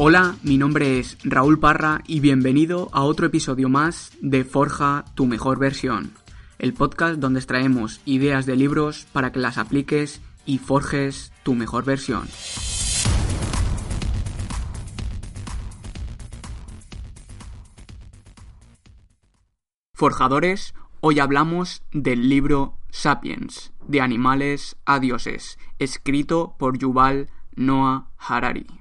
Hola, mi nombre es Raúl Parra y bienvenido a otro episodio más de Forja tu mejor versión, el podcast donde extraemos ideas de libros para que las apliques y forjes tu mejor versión. Forjadores, hoy hablamos del libro Sapiens, de animales a dioses, escrito por Yuval Noah Harari.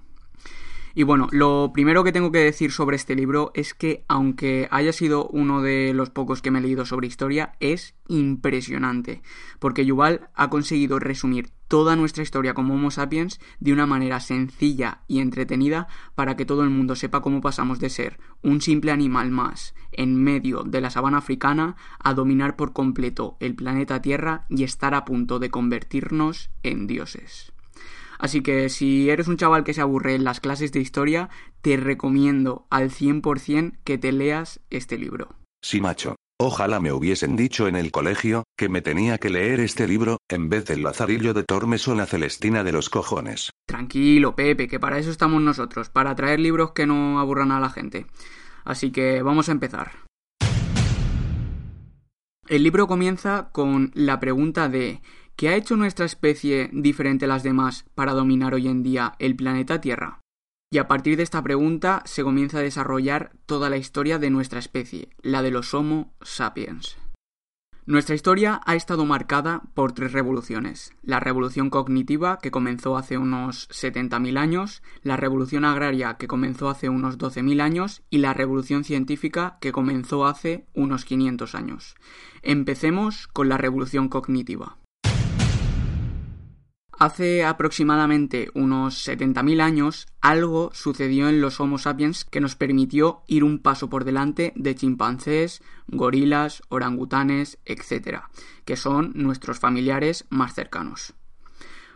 Y bueno, lo primero que tengo que decir sobre este libro es que, aunque haya sido uno de los pocos que me he leído sobre historia, es impresionante, porque Yuval ha conseguido resumir toda nuestra historia como Homo sapiens de una manera sencilla y entretenida para que todo el mundo sepa cómo pasamos de ser un simple animal más en medio de la sabana africana a dominar por completo el planeta Tierra y estar a punto de convertirnos en dioses. Así que si eres un chaval que se aburre en las clases de historia, te recomiendo al 100% que te leas este libro. Sí, macho. Ojalá me hubiesen dicho en el colegio que me tenía que leer este libro, en vez del lazarillo de Tormes o la Celestina de los cojones. Tranquilo, Pepe, que para eso estamos nosotros, para traer libros que no aburran a la gente. Así que vamos a empezar. El libro comienza con la pregunta de ¿Qué ha hecho nuestra especie diferente a las demás para dominar hoy en día el planeta Tierra? Y a partir de esta pregunta se comienza a desarrollar toda la historia de nuestra especie, la de los Homo sapiens. Nuestra historia ha estado marcada por tres revoluciones. La revolución cognitiva, que comenzó hace unos 70.000 años, la revolución agraria, que comenzó hace unos 12.000 años, y la revolución científica, que comenzó hace unos 500 años. Empecemos con la revolución cognitiva. Hace aproximadamente unos 70.000 años, algo sucedió en los Homo sapiens que nos permitió ir un paso por delante de chimpancés, gorilas, orangutanes, etc., que son nuestros familiares más cercanos.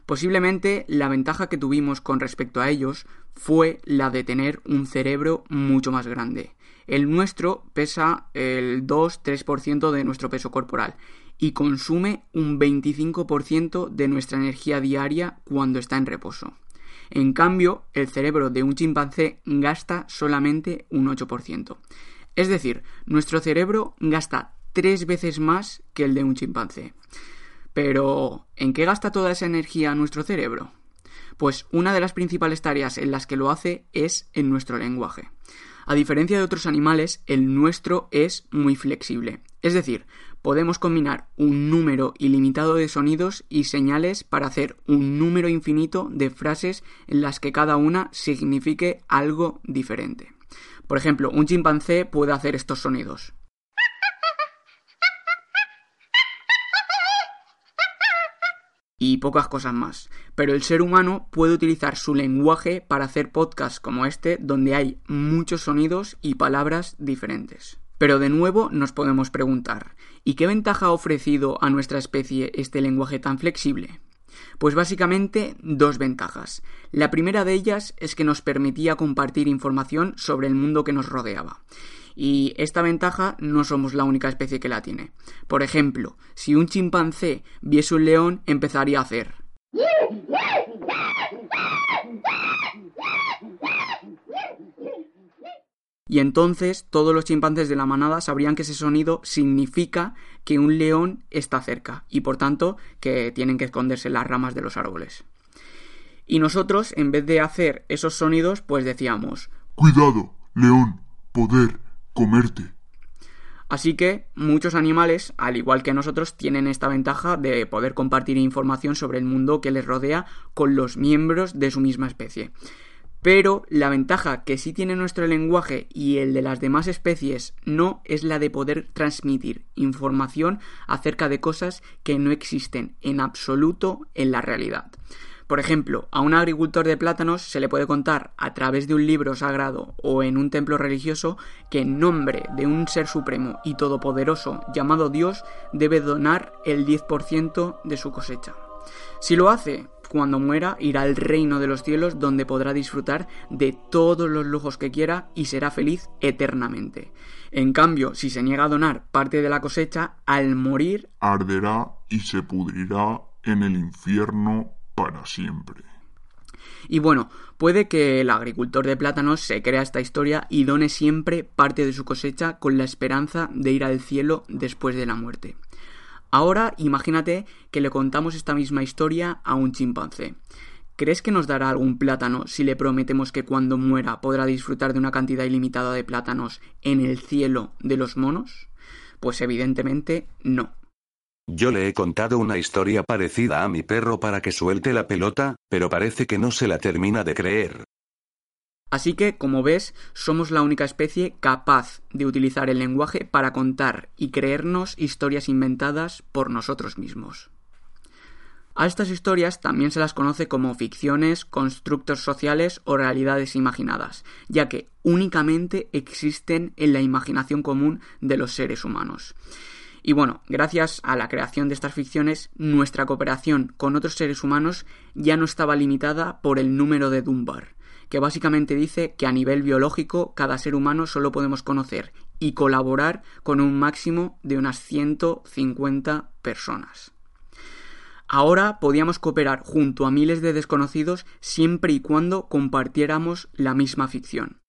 Posiblemente la ventaja que tuvimos con respecto a ellos fue la de tener un cerebro mucho más grande. El nuestro pesa el 2-3% de nuestro peso corporal y consume un 25% de nuestra energía diaria cuando está en reposo. En cambio, el cerebro de un chimpancé gasta solamente un 8%. Es decir, nuestro cerebro gasta tres veces más que el de un chimpancé. Pero, ¿en qué gasta toda esa energía nuestro cerebro? Pues una de las principales tareas en las que lo hace es en nuestro lenguaje. A diferencia de otros animales, el nuestro es muy flexible. Es decir, podemos combinar un número ilimitado de sonidos y señales para hacer un número infinito de frases en las que cada una signifique algo diferente. Por ejemplo, un chimpancé puede hacer estos sonidos. y pocas cosas más. Pero el ser humano puede utilizar su lenguaje para hacer podcasts como este donde hay muchos sonidos y palabras diferentes. Pero de nuevo nos podemos preguntar, ¿y qué ventaja ha ofrecido a nuestra especie este lenguaje tan flexible? Pues básicamente dos ventajas. La primera de ellas es que nos permitía compartir información sobre el mundo que nos rodeaba. Y esta ventaja no somos la única especie que la tiene. Por ejemplo, si un chimpancé viese un león, empezaría a hacer y entonces todos los chimpancés de la manada sabrían que ese sonido significa que un león está cerca y por tanto que tienen que esconderse en las ramas de los árboles. Y nosotros, en vez de hacer esos sonidos, pues decíamos Cuidado, león, poder, comerte. Así que muchos animales, al igual que nosotros, tienen esta ventaja de poder compartir información sobre el mundo que les rodea con los miembros de su misma especie. Pero la ventaja que sí tiene nuestro lenguaje y el de las demás especies no es la de poder transmitir información acerca de cosas que no existen en absoluto en la realidad. Por ejemplo, a un agricultor de plátanos se le puede contar a través de un libro sagrado o en un templo religioso que en nombre de un ser supremo y todopoderoso llamado Dios debe donar el 10% de su cosecha. Si lo hace, cuando muera irá al reino de los cielos donde podrá disfrutar de todos los lujos que quiera y será feliz eternamente. En cambio, si se niega a donar parte de la cosecha, al morir arderá y se pudrirá en el infierno para siempre. Y bueno, puede que el agricultor de plátanos se crea esta historia y done siempre parte de su cosecha con la esperanza de ir al cielo después de la muerte. Ahora imagínate que le contamos esta misma historia a un chimpancé. ¿Crees que nos dará algún plátano si le prometemos que cuando muera podrá disfrutar de una cantidad ilimitada de plátanos en el cielo de los monos? Pues evidentemente no. Yo le he contado una historia parecida a mi perro para que suelte la pelota, pero parece que no se la termina de creer. Así que, como ves, somos la única especie capaz de utilizar el lenguaje para contar y creernos historias inventadas por nosotros mismos. A estas historias también se las conoce como ficciones, constructos sociales o realidades imaginadas, ya que únicamente existen en la imaginación común de los seres humanos. Y bueno, gracias a la creación de estas ficciones, nuestra cooperación con otros seres humanos ya no estaba limitada por el número de Dunbar, que básicamente dice que a nivel biológico cada ser humano solo podemos conocer y colaborar con un máximo de unas 150 personas. Ahora podíamos cooperar junto a miles de desconocidos siempre y cuando compartiéramos la misma ficción.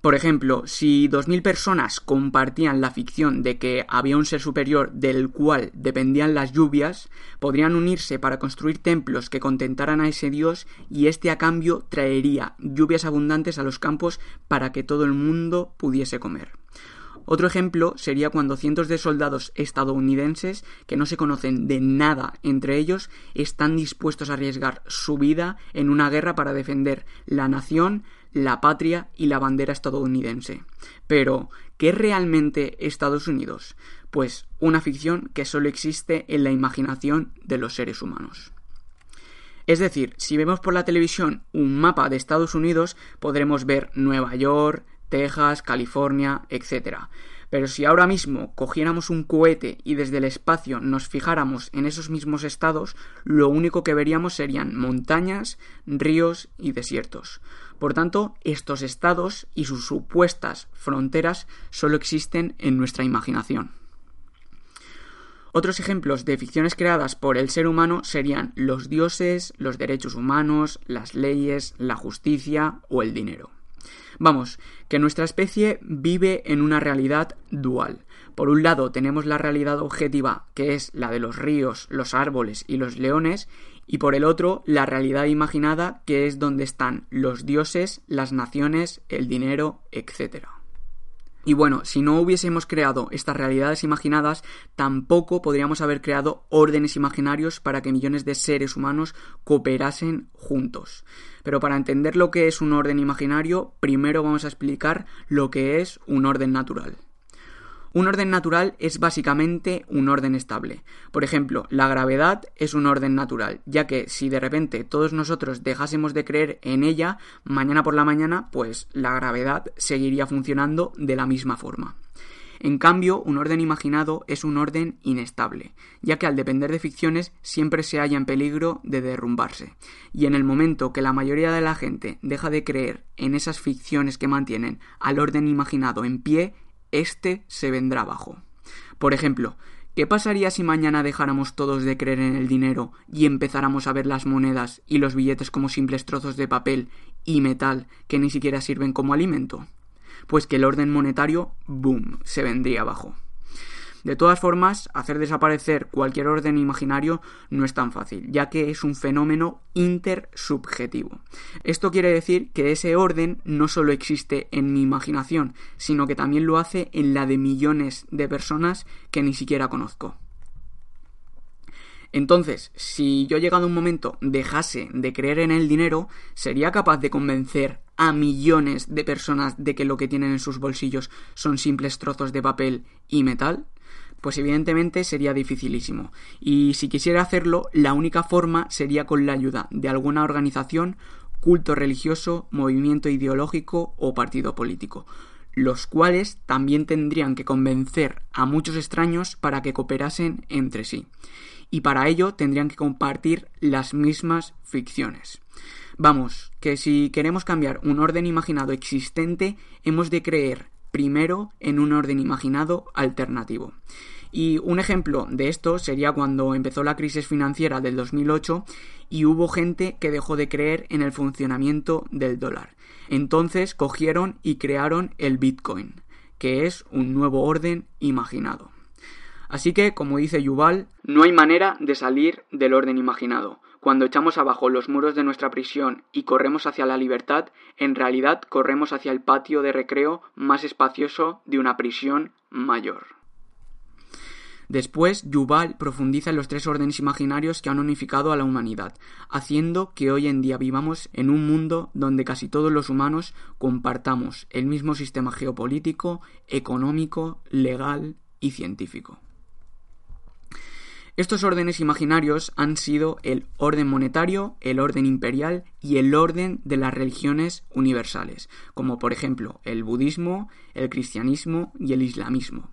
Por ejemplo, si 2.000 personas compartían la ficción de que había un ser superior del cual dependían las lluvias, podrían unirse para construir templos que contentaran a ese dios y este a cambio traería lluvias abundantes a los campos para que todo el mundo pudiese comer. Otro ejemplo sería cuando cientos de soldados estadounidenses que no se conocen de nada entre ellos están dispuestos a arriesgar su vida en una guerra para defender la nación, la patria y la bandera estadounidense. Pero, ¿qué es realmente Estados Unidos? Pues una ficción que solo existe en la imaginación de los seres humanos. Es decir, si vemos por la televisión un mapa de Estados Unidos, podremos ver Nueva York, Texas, California, etc. Pero si ahora mismo cogiéramos un cohete y desde el espacio nos fijáramos en esos mismos estados, lo único que veríamos serían montañas, ríos y desiertos. Por tanto, estos estados y sus supuestas fronteras solo existen en nuestra imaginación. Otros ejemplos de ficciones creadas por el ser humano serían los dioses, los derechos humanos, las leyes, la justicia o el dinero. Vamos, que nuestra especie vive en una realidad dual. Por un lado tenemos la realidad objetiva, que es la de los ríos, los árboles y los leones, y por el otro la realidad imaginada, que es donde están los dioses, las naciones, el dinero, etc. Y bueno, si no hubiésemos creado estas realidades imaginadas, tampoco podríamos haber creado órdenes imaginarios para que millones de seres humanos cooperasen juntos. Pero para entender lo que es un orden imaginario, primero vamos a explicar lo que es un orden natural. Un orden natural es básicamente un orden estable. Por ejemplo, la gravedad es un orden natural, ya que si de repente todos nosotros dejásemos de creer en ella, mañana por la mañana, pues la gravedad seguiría funcionando de la misma forma. En cambio, un orden imaginado es un orden inestable, ya que al depender de ficciones siempre se halla en peligro de derrumbarse. Y en el momento que la mayoría de la gente deja de creer en esas ficciones que mantienen al orden imaginado en pie, este se vendrá abajo. Por ejemplo, ¿qué pasaría si mañana dejáramos todos de creer en el dinero y empezáramos a ver las monedas y los billetes como simples trozos de papel y metal que ni siquiera sirven como alimento? Pues que el orden monetario, boom, se vendría abajo. De todas formas, hacer desaparecer cualquier orden imaginario no es tan fácil, ya que es un fenómeno intersubjetivo. Esto quiere decir que ese orden no solo existe en mi imaginación, sino que también lo hace en la de millones de personas que ni siquiera conozco. Entonces, si yo llegado un momento dejase de creer en el dinero, ¿sería capaz de convencer a millones de personas de que lo que tienen en sus bolsillos son simples trozos de papel y metal? Pues evidentemente sería dificilísimo. Y si quisiera hacerlo, la única forma sería con la ayuda de alguna organización, culto religioso, movimiento ideológico o partido político, los cuales también tendrían que convencer a muchos extraños para que cooperasen entre sí. Y para ello tendrían que compartir las mismas ficciones. Vamos, que si queremos cambiar un orden imaginado existente, hemos de creer primero en un orden imaginado alternativo. Y un ejemplo de esto sería cuando empezó la crisis financiera del 2008 y hubo gente que dejó de creer en el funcionamiento del dólar. Entonces cogieron y crearon el Bitcoin, que es un nuevo orden imaginado. Así que, como dice Yuval, no hay manera de salir del orden imaginado. Cuando echamos abajo los muros de nuestra prisión y corremos hacia la libertad, en realidad corremos hacia el patio de recreo más espacioso de una prisión mayor. Después, Yuval profundiza en los tres órdenes imaginarios que han unificado a la humanidad, haciendo que hoy en día vivamos en un mundo donde casi todos los humanos compartamos el mismo sistema geopolítico, económico, legal y científico. Estos órdenes imaginarios han sido el orden monetario, el orden imperial y el orden de las religiones universales, como por ejemplo el budismo, el cristianismo y el islamismo.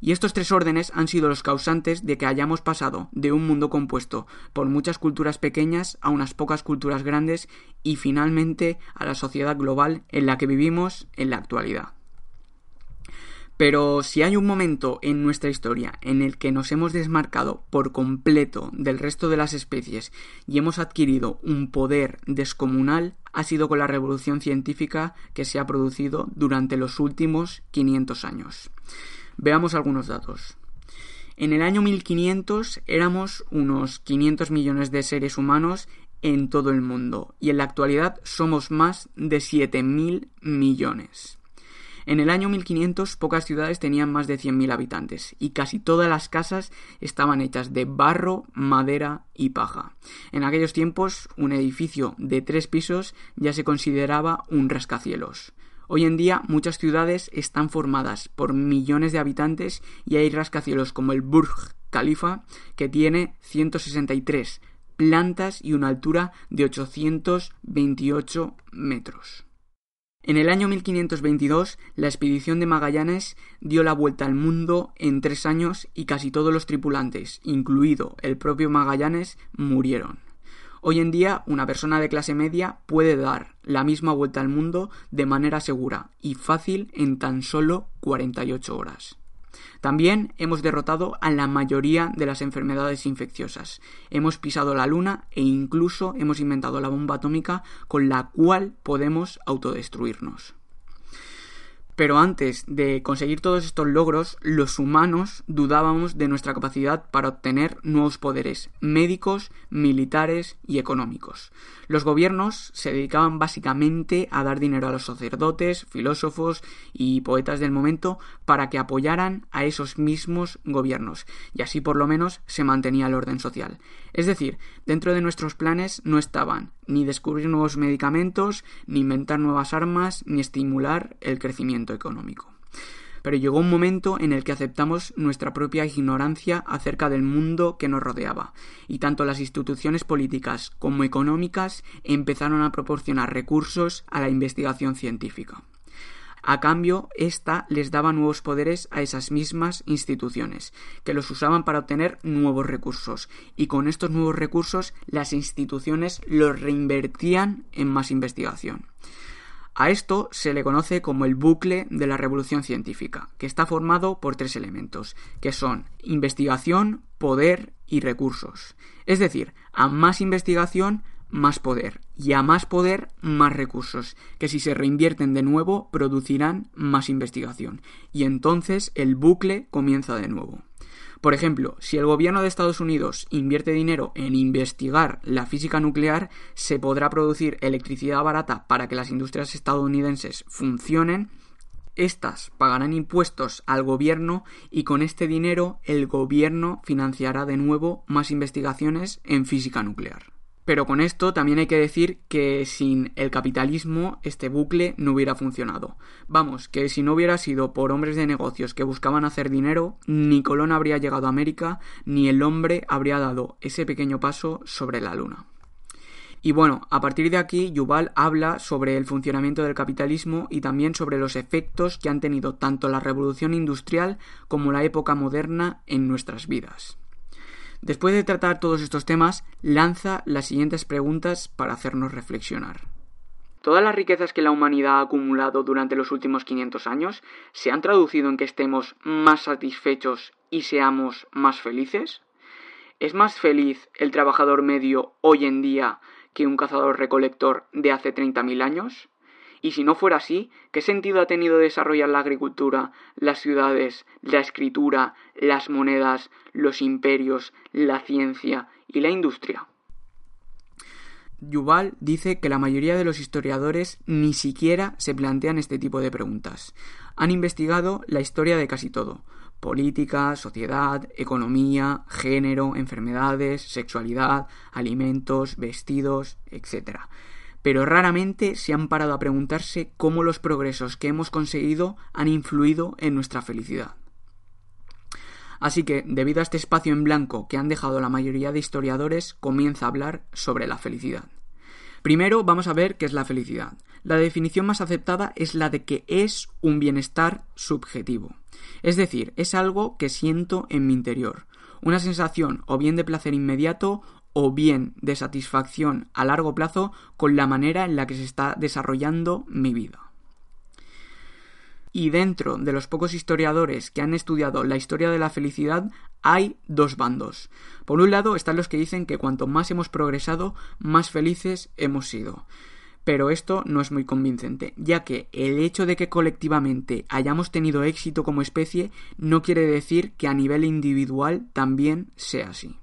Y estos tres órdenes han sido los causantes de que hayamos pasado de un mundo compuesto por muchas culturas pequeñas a unas pocas culturas grandes y finalmente a la sociedad global en la que vivimos en la actualidad. Pero si hay un momento en nuestra historia en el que nos hemos desmarcado por completo del resto de las especies y hemos adquirido un poder descomunal, ha sido con la revolución científica que se ha producido durante los últimos 500 años. Veamos algunos datos. En el año 1500 éramos unos 500 millones de seres humanos en todo el mundo y en la actualidad somos más de 7.000 millones. En el año 1500 pocas ciudades tenían más de 100.000 habitantes y casi todas las casas estaban hechas de barro, madera y paja. En aquellos tiempos un edificio de tres pisos ya se consideraba un rascacielos. Hoy en día muchas ciudades están formadas por millones de habitantes y hay rascacielos como el Burj Khalifa que tiene 163 plantas y una altura de 828 metros. En el año 1522, la expedición de Magallanes dio la vuelta al mundo en tres años y casi todos los tripulantes, incluido el propio Magallanes, murieron. Hoy en día una persona de clase media puede dar la misma vuelta al mundo de manera segura y fácil en tan solo 48 horas. También hemos derrotado a la mayoría de las enfermedades infecciosas. Hemos pisado la luna e incluso hemos inventado la bomba atómica con la cual podemos autodestruirnos. Pero antes de conseguir todos estos logros, los humanos dudábamos de nuestra capacidad para obtener nuevos poderes médicos, militares y económicos. Los gobiernos se dedicaban básicamente a dar dinero a los sacerdotes, filósofos y poetas del momento para que apoyaran a esos mismos gobiernos, y así por lo menos se mantenía el orden social. Es decir, dentro de nuestros planes no estaban ni descubrir nuevos medicamentos, ni inventar nuevas armas, ni estimular el crecimiento económico. Pero llegó un momento en el que aceptamos nuestra propia ignorancia acerca del mundo que nos rodeaba, y tanto las instituciones políticas como económicas empezaron a proporcionar recursos a la investigación científica. A cambio, ésta les daba nuevos poderes a esas mismas instituciones, que los usaban para obtener nuevos recursos, y con estos nuevos recursos las instituciones los reinvertían en más investigación. A esto se le conoce como el bucle de la revolución científica, que está formado por tres elementos, que son investigación, poder y recursos. Es decir, a más investigación, más poder y a más poder más recursos, que si se reinvierten de nuevo producirán más investigación y entonces el bucle comienza de nuevo. Por ejemplo, si el gobierno de Estados Unidos invierte dinero en investigar la física nuclear, se podrá producir electricidad barata para que las industrias estadounidenses funcionen estas pagarán impuestos al gobierno y con este dinero el gobierno financiará de nuevo más investigaciones en física nuclear. Pero con esto también hay que decir que sin el capitalismo este bucle no hubiera funcionado. Vamos, que si no hubiera sido por hombres de negocios que buscaban hacer dinero, ni Colón habría llegado a América, ni el hombre habría dado ese pequeño paso sobre la luna. Y bueno, a partir de aquí, Yuval habla sobre el funcionamiento del capitalismo y también sobre los efectos que han tenido tanto la revolución industrial como la época moderna en nuestras vidas. Después de tratar todos estos temas, lanza las siguientes preguntas para hacernos reflexionar. ¿Todas las riquezas que la humanidad ha acumulado durante los últimos 500 años se han traducido en que estemos más satisfechos y seamos más felices? ¿Es más feliz el trabajador medio hoy en día que un cazador recolector de hace 30.000 años? Y si no fuera así, ¿qué sentido ha tenido desarrollar la agricultura, las ciudades, la escritura, las monedas, los imperios, la ciencia y la industria? Yuval dice que la mayoría de los historiadores ni siquiera se plantean este tipo de preguntas. Han investigado la historia de casi todo política, sociedad, economía, género, enfermedades, sexualidad, alimentos, vestidos, etc pero raramente se han parado a preguntarse cómo los progresos que hemos conseguido han influido en nuestra felicidad. Así que, debido a este espacio en blanco que han dejado la mayoría de historiadores, comienza a hablar sobre la felicidad. Primero vamos a ver qué es la felicidad. La definición más aceptada es la de que es un bienestar subjetivo. Es decir, es algo que siento en mi interior, una sensación o bien de placer inmediato o bien de satisfacción a largo plazo con la manera en la que se está desarrollando mi vida. Y dentro de los pocos historiadores que han estudiado la historia de la felicidad hay dos bandos. Por un lado están los que dicen que cuanto más hemos progresado, más felices hemos sido. Pero esto no es muy convincente, ya que el hecho de que colectivamente hayamos tenido éxito como especie no quiere decir que a nivel individual también sea así.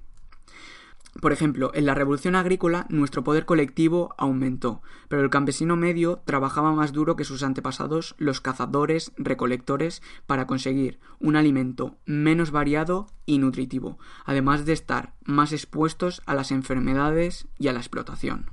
Por ejemplo, en la revolución agrícola nuestro poder colectivo aumentó, pero el campesino medio trabajaba más duro que sus antepasados, los cazadores, recolectores, para conseguir un alimento menos variado y nutritivo, además de estar más expuestos a las enfermedades y a la explotación.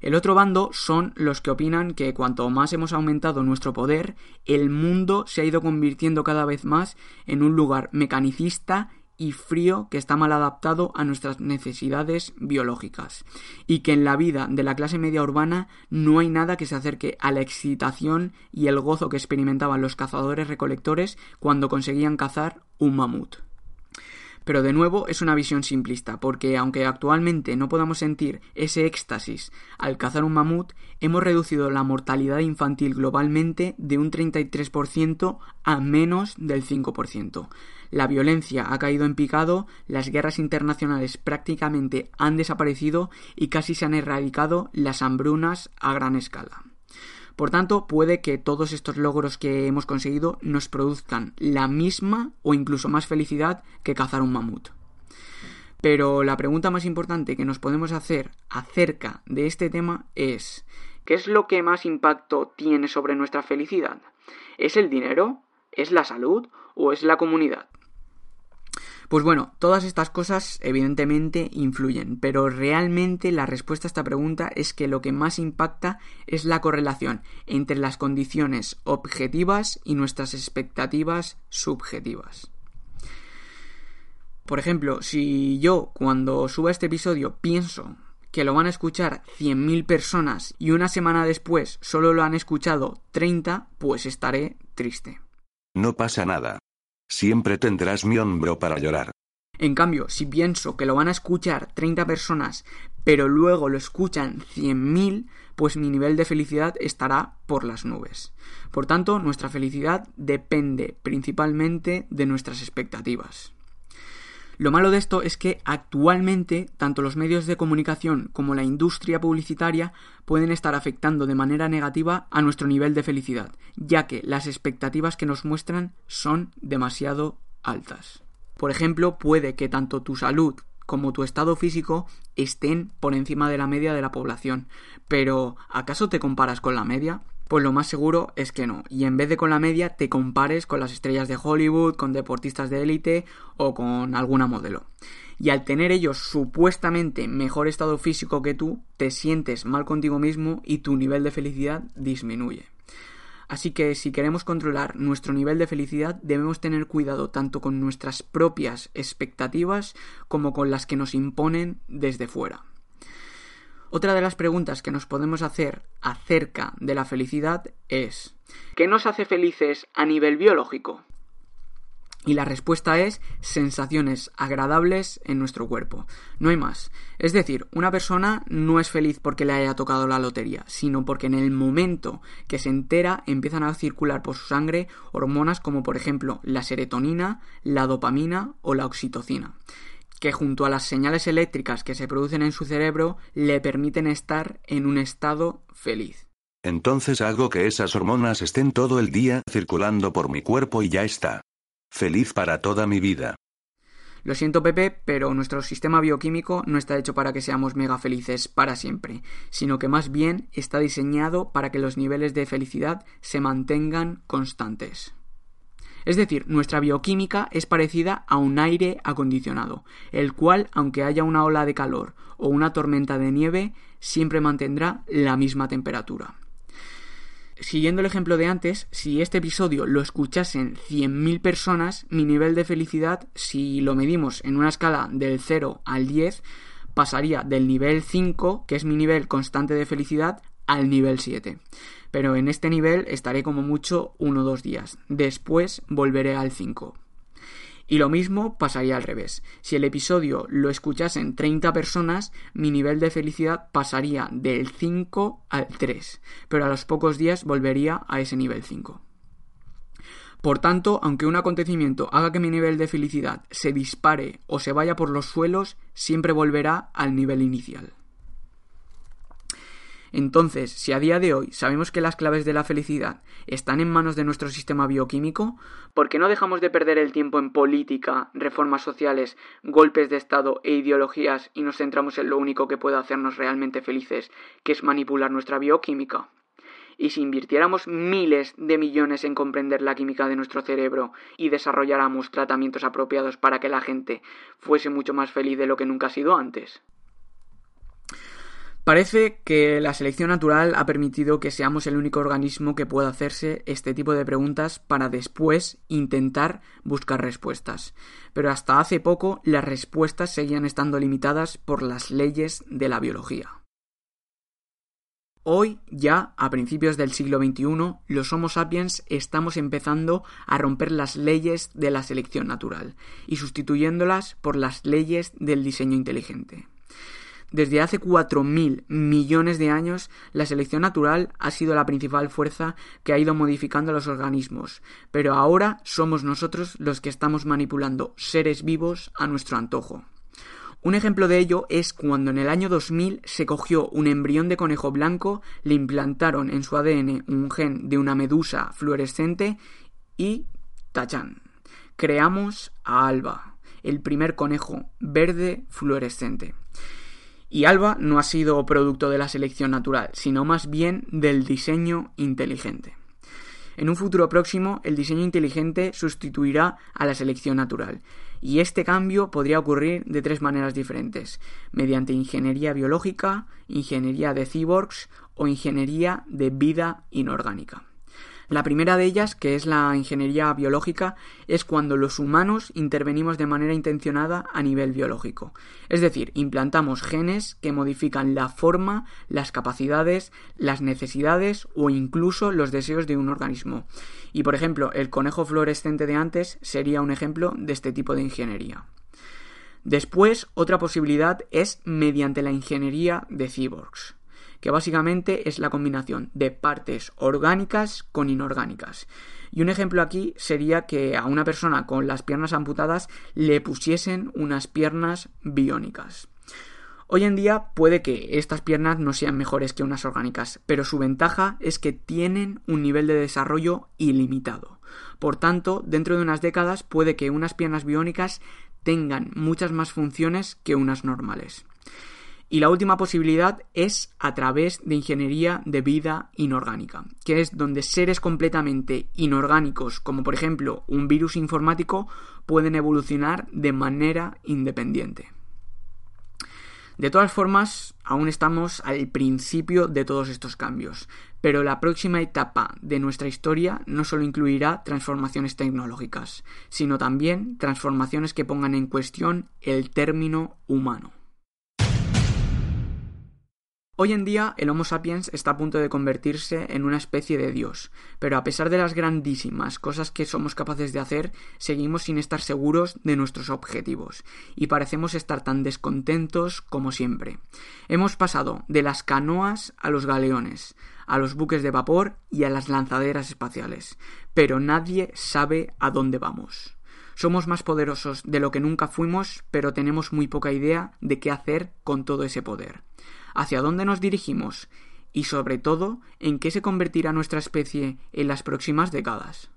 El otro bando son los que opinan que cuanto más hemos aumentado nuestro poder, el mundo se ha ido convirtiendo cada vez más en un lugar mecanicista y frío que está mal adaptado a nuestras necesidades biológicas y que en la vida de la clase media urbana no hay nada que se acerque a la excitación y el gozo que experimentaban los cazadores recolectores cuando conseguían cazar un mamut. Pero de nuevo es una visión simplista, porque aunque actualmente no podamos sentir ese éxtasis al cazar un mamut, hemos reducido la mortalidad infantil globalmente de un 33% a menos del 5%. La violencia ha caído en picado, las guerras internacionales prácticamente han desaparecido y casi se han erradicado las hambrunas a gran escala. Por tanto, puede que todos estos logros que hemos conseguido nos produzcan la misma o incluso más felicidad que cazar un mamut. Pero la pregunta más importante que nos podemos hacer acerca de este tema es ¿qué es lo que más impacto tiene sobre nuestra felicidad? ¿Es el dinero? ¿Es la salud? ¿O es la comunidad? Pues bueno, todas estas cosas evidentemente influyen, pero realmente la respuesta a esta pregunta es que lo que más impacta es la correlación entre las condiciones objetivas y nuestras expectativas subjetivas. Por ejemplo, si yo cuando suba este episodio pienso que lo van a escuchar 100.000 personas y una semana después solo lo han escuchado 30, pues estaré triste. No pasa nada. Siempre tendrás mi hombro para llorar. En cambio, si pienso que lo van a escuchar 30 personas, pero luego lo escuchan 100.000, pues mi nivel de felicidad estará por las nubes. Por tanto, nuestra felicidad depende principalmente de nuestras expectativas. Lo malo de esto es que actualmente tanto los medios de comunicación como la industria publicitaria pueden estar afectando de manera negativa a nuestro nivel de felicidad, ya que las expectativas que nos muestran son demasiado altas. Por ejemplo, puede que tanto tu salud como tu estado físico estén por encima de la media de la población, pero ¿acaso te comparas con la media? Pues lo más seguro es que no. Y en vez de con la media, te compares con las estrellas de Hollywood, con deportistas de élite o con alguna modelo. Y al tener ellos supuestamente mejor estado físico que tú, te sientes mal contigo mismo y tu nivel de felicidad disminuye. Así que si queremos controlar nuestro nivel de felicidad debemos tener cuidado tanto con nuestras propias expectativas como con las que nos imponen desde fuera. Otra de las preguntas que nos podemos hacer acerca de la felicidad es ¿qué nos hace felices a nivel biológico? Y la respuesta es sensaciones agradables en nuestro cuerpo. No hay más. Es decir, una persona no es feliz porque le haya tocado la lotería, sino porque en el momento que se entera empiezan a circular por su sangre hormonas como por ejemplo la serotonina, la dopamina o la oxitocina que junto a las señales eléctricas que se producen en su cerebro le permiten estar en un estado feliz. Entonces hago que esas hormonas estén todo el día circulando por mi cuerpo y ya está. Feliz para toda mi vida. Lo siento Pepe, pero nuestro sistema bioquímico no está hecho para que seamos mega felices para siempre, sino que más bien está diseñado para que los niveles de felicidad se mantengan constantes. Es decir, nuestra bioquímica es parecida a un aire acondicionado, el cual, aunque haya una ola de calor o una tormenta de nieve, siempre mantendrá la misma temperatura. Siguiendo el ejemplo de antes, si este episodio lo escuchasen 100.000 personas, mi nivel de felicidad, si lo medimos en una escala del 0 al 10, pasaría del nivel 5, que es mi nivel constante de felicidad, al nivel 7 pero en este nivel estaré como mucho uno o dos días. Después volveré al 5. Y lo mismo pasaría al revés. Si el episodio lo escuchasen 30 personas, mi nivel de felicidad pasaría del 5 al 3, pero a los pocos días volvería a ese nivel 5. Por tanto, aunque un acontecimiento haga que mi nivel de felicidad se dispare o se vaya por los suelos, siempre volverá al nivel inicial. Entonces, si a día de hoy sabemos que las claves de la felicidad están en manos de nuestro sistema bioquímico, ¿por qué no dejamos de perder el tiempo en política, reformas sociales, golpes de Estado e ideologías y nos centramos en lo único que puede hacernos realmente felices, que es manipular nuestra bioquímica? Y si invirtiéramos miles de millones en comprender la química de nuestro cerebro y desarrolláramos tratamientos apropiados para que la gente fuese mucho más feliz de lo que nunca ha sido antes. Parece que la selección natural ha permitido que seamos el único organismo que pueda hacerse este tipo de preguntas para después intentar buscar respuestas. Pero hasta hace poco las respuestas seguían estando limitadas por las leyes de la biología. Hoy, ya a principios del siglo XXI, los Homo sapiens estamos empezando a romper las leyes de la selección natural y sustituyéndolas por las leyes del diseño inteligente. Desde hace 4.000 millones de años, la selección natural ha sido la principal fuerza que ha ido modificando los organismos, pero ahora somos nosotros los que estamos manipulando seres vivos a nuestro antojo. Un ejemplo de ello es cuando en el año 2000 se cogió un embrión de conejo blanco, le implantaron en su ADN un gen de una medusa fluorescente y tachan. Creamos a Alba, el primer conejo verde fluorescente. Y Alba no ha sido producto de la selección natural, sino más bien del diseño inteligente. En un futuro próximo, el diseño inteligente sustituirá a la selección natural, y este cambio podría ocurrir de tres maneras diferentes, mediante ingeniería biológica, ingeniería de cyborgs o ingeniería de vida inorgánica. La primera de ellas, que es la ingeniería biológica, es cuando los humanos intervenimos de manera intencionada a nivel biológico. Es decir, implantamos genes que modifican la forma, las capacidades, las necesidades o incluso los deseos de un organismo. Y por ejemplo, el conejo fluorescente de antes sería un ejemplo de este tipo de ingeniería. Después, otra posibilidad es mediante la ingeniería de cyborgs que básicamente es la combinación de partes orgánicas con inorgánicas. Y un ejemplo aquí sería que a una persona con las piernas amputadas le pusiesen unas piernas biónicas. Hoy en día puede que estas piernas no sean mejores que unas orgánicas, pero su ventaja es que tienen un nivel de desarrollo ilimitado. Por tanto, dentro de unas décadas puede que unas piernas biónicas tengan muchas más funciones que unas normales. Y la última posibilidad es a través de ingeniería de vida inorgánica, que es donde seres completamente inorgánicos, como por ejemplo un virus informático, pueden evolucionar de manera independiente. De todas formas, aún estamos al principio de todos estos cambios, pero la próxima etapa de nuestra historia no solo incluirá transformaciones tecnológicas, sino también transformaciones que pongan en cuestión el término humano. Hoy en día el Homo sapiens está a punto de convertirse en una especie de dios, pero a pesar de las grandísimas cosas que somos capaces de hacer, seguimos sin estar seguros de nuestros objetivos, y parecemos estar tan descontentos como siempre. Hemos pasado de las canoas a los galeones, a los buques de vapor y a las lanzaderas espaciales, pero nadie sabe a dónde vamos. Somos más poderosos de lo que nunca fuimos, pero tenemos muy poca idea de qué hacer con todo ese poder hacia dónde nos dirigimos y sobre todo en qué se convertirá nuestra especie en las próximas décadas.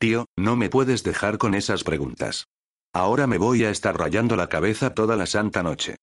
Tío, no me puedes dejar con esas preguntas. Ahora me voy a estar rayando la cabeza toda la santa noche.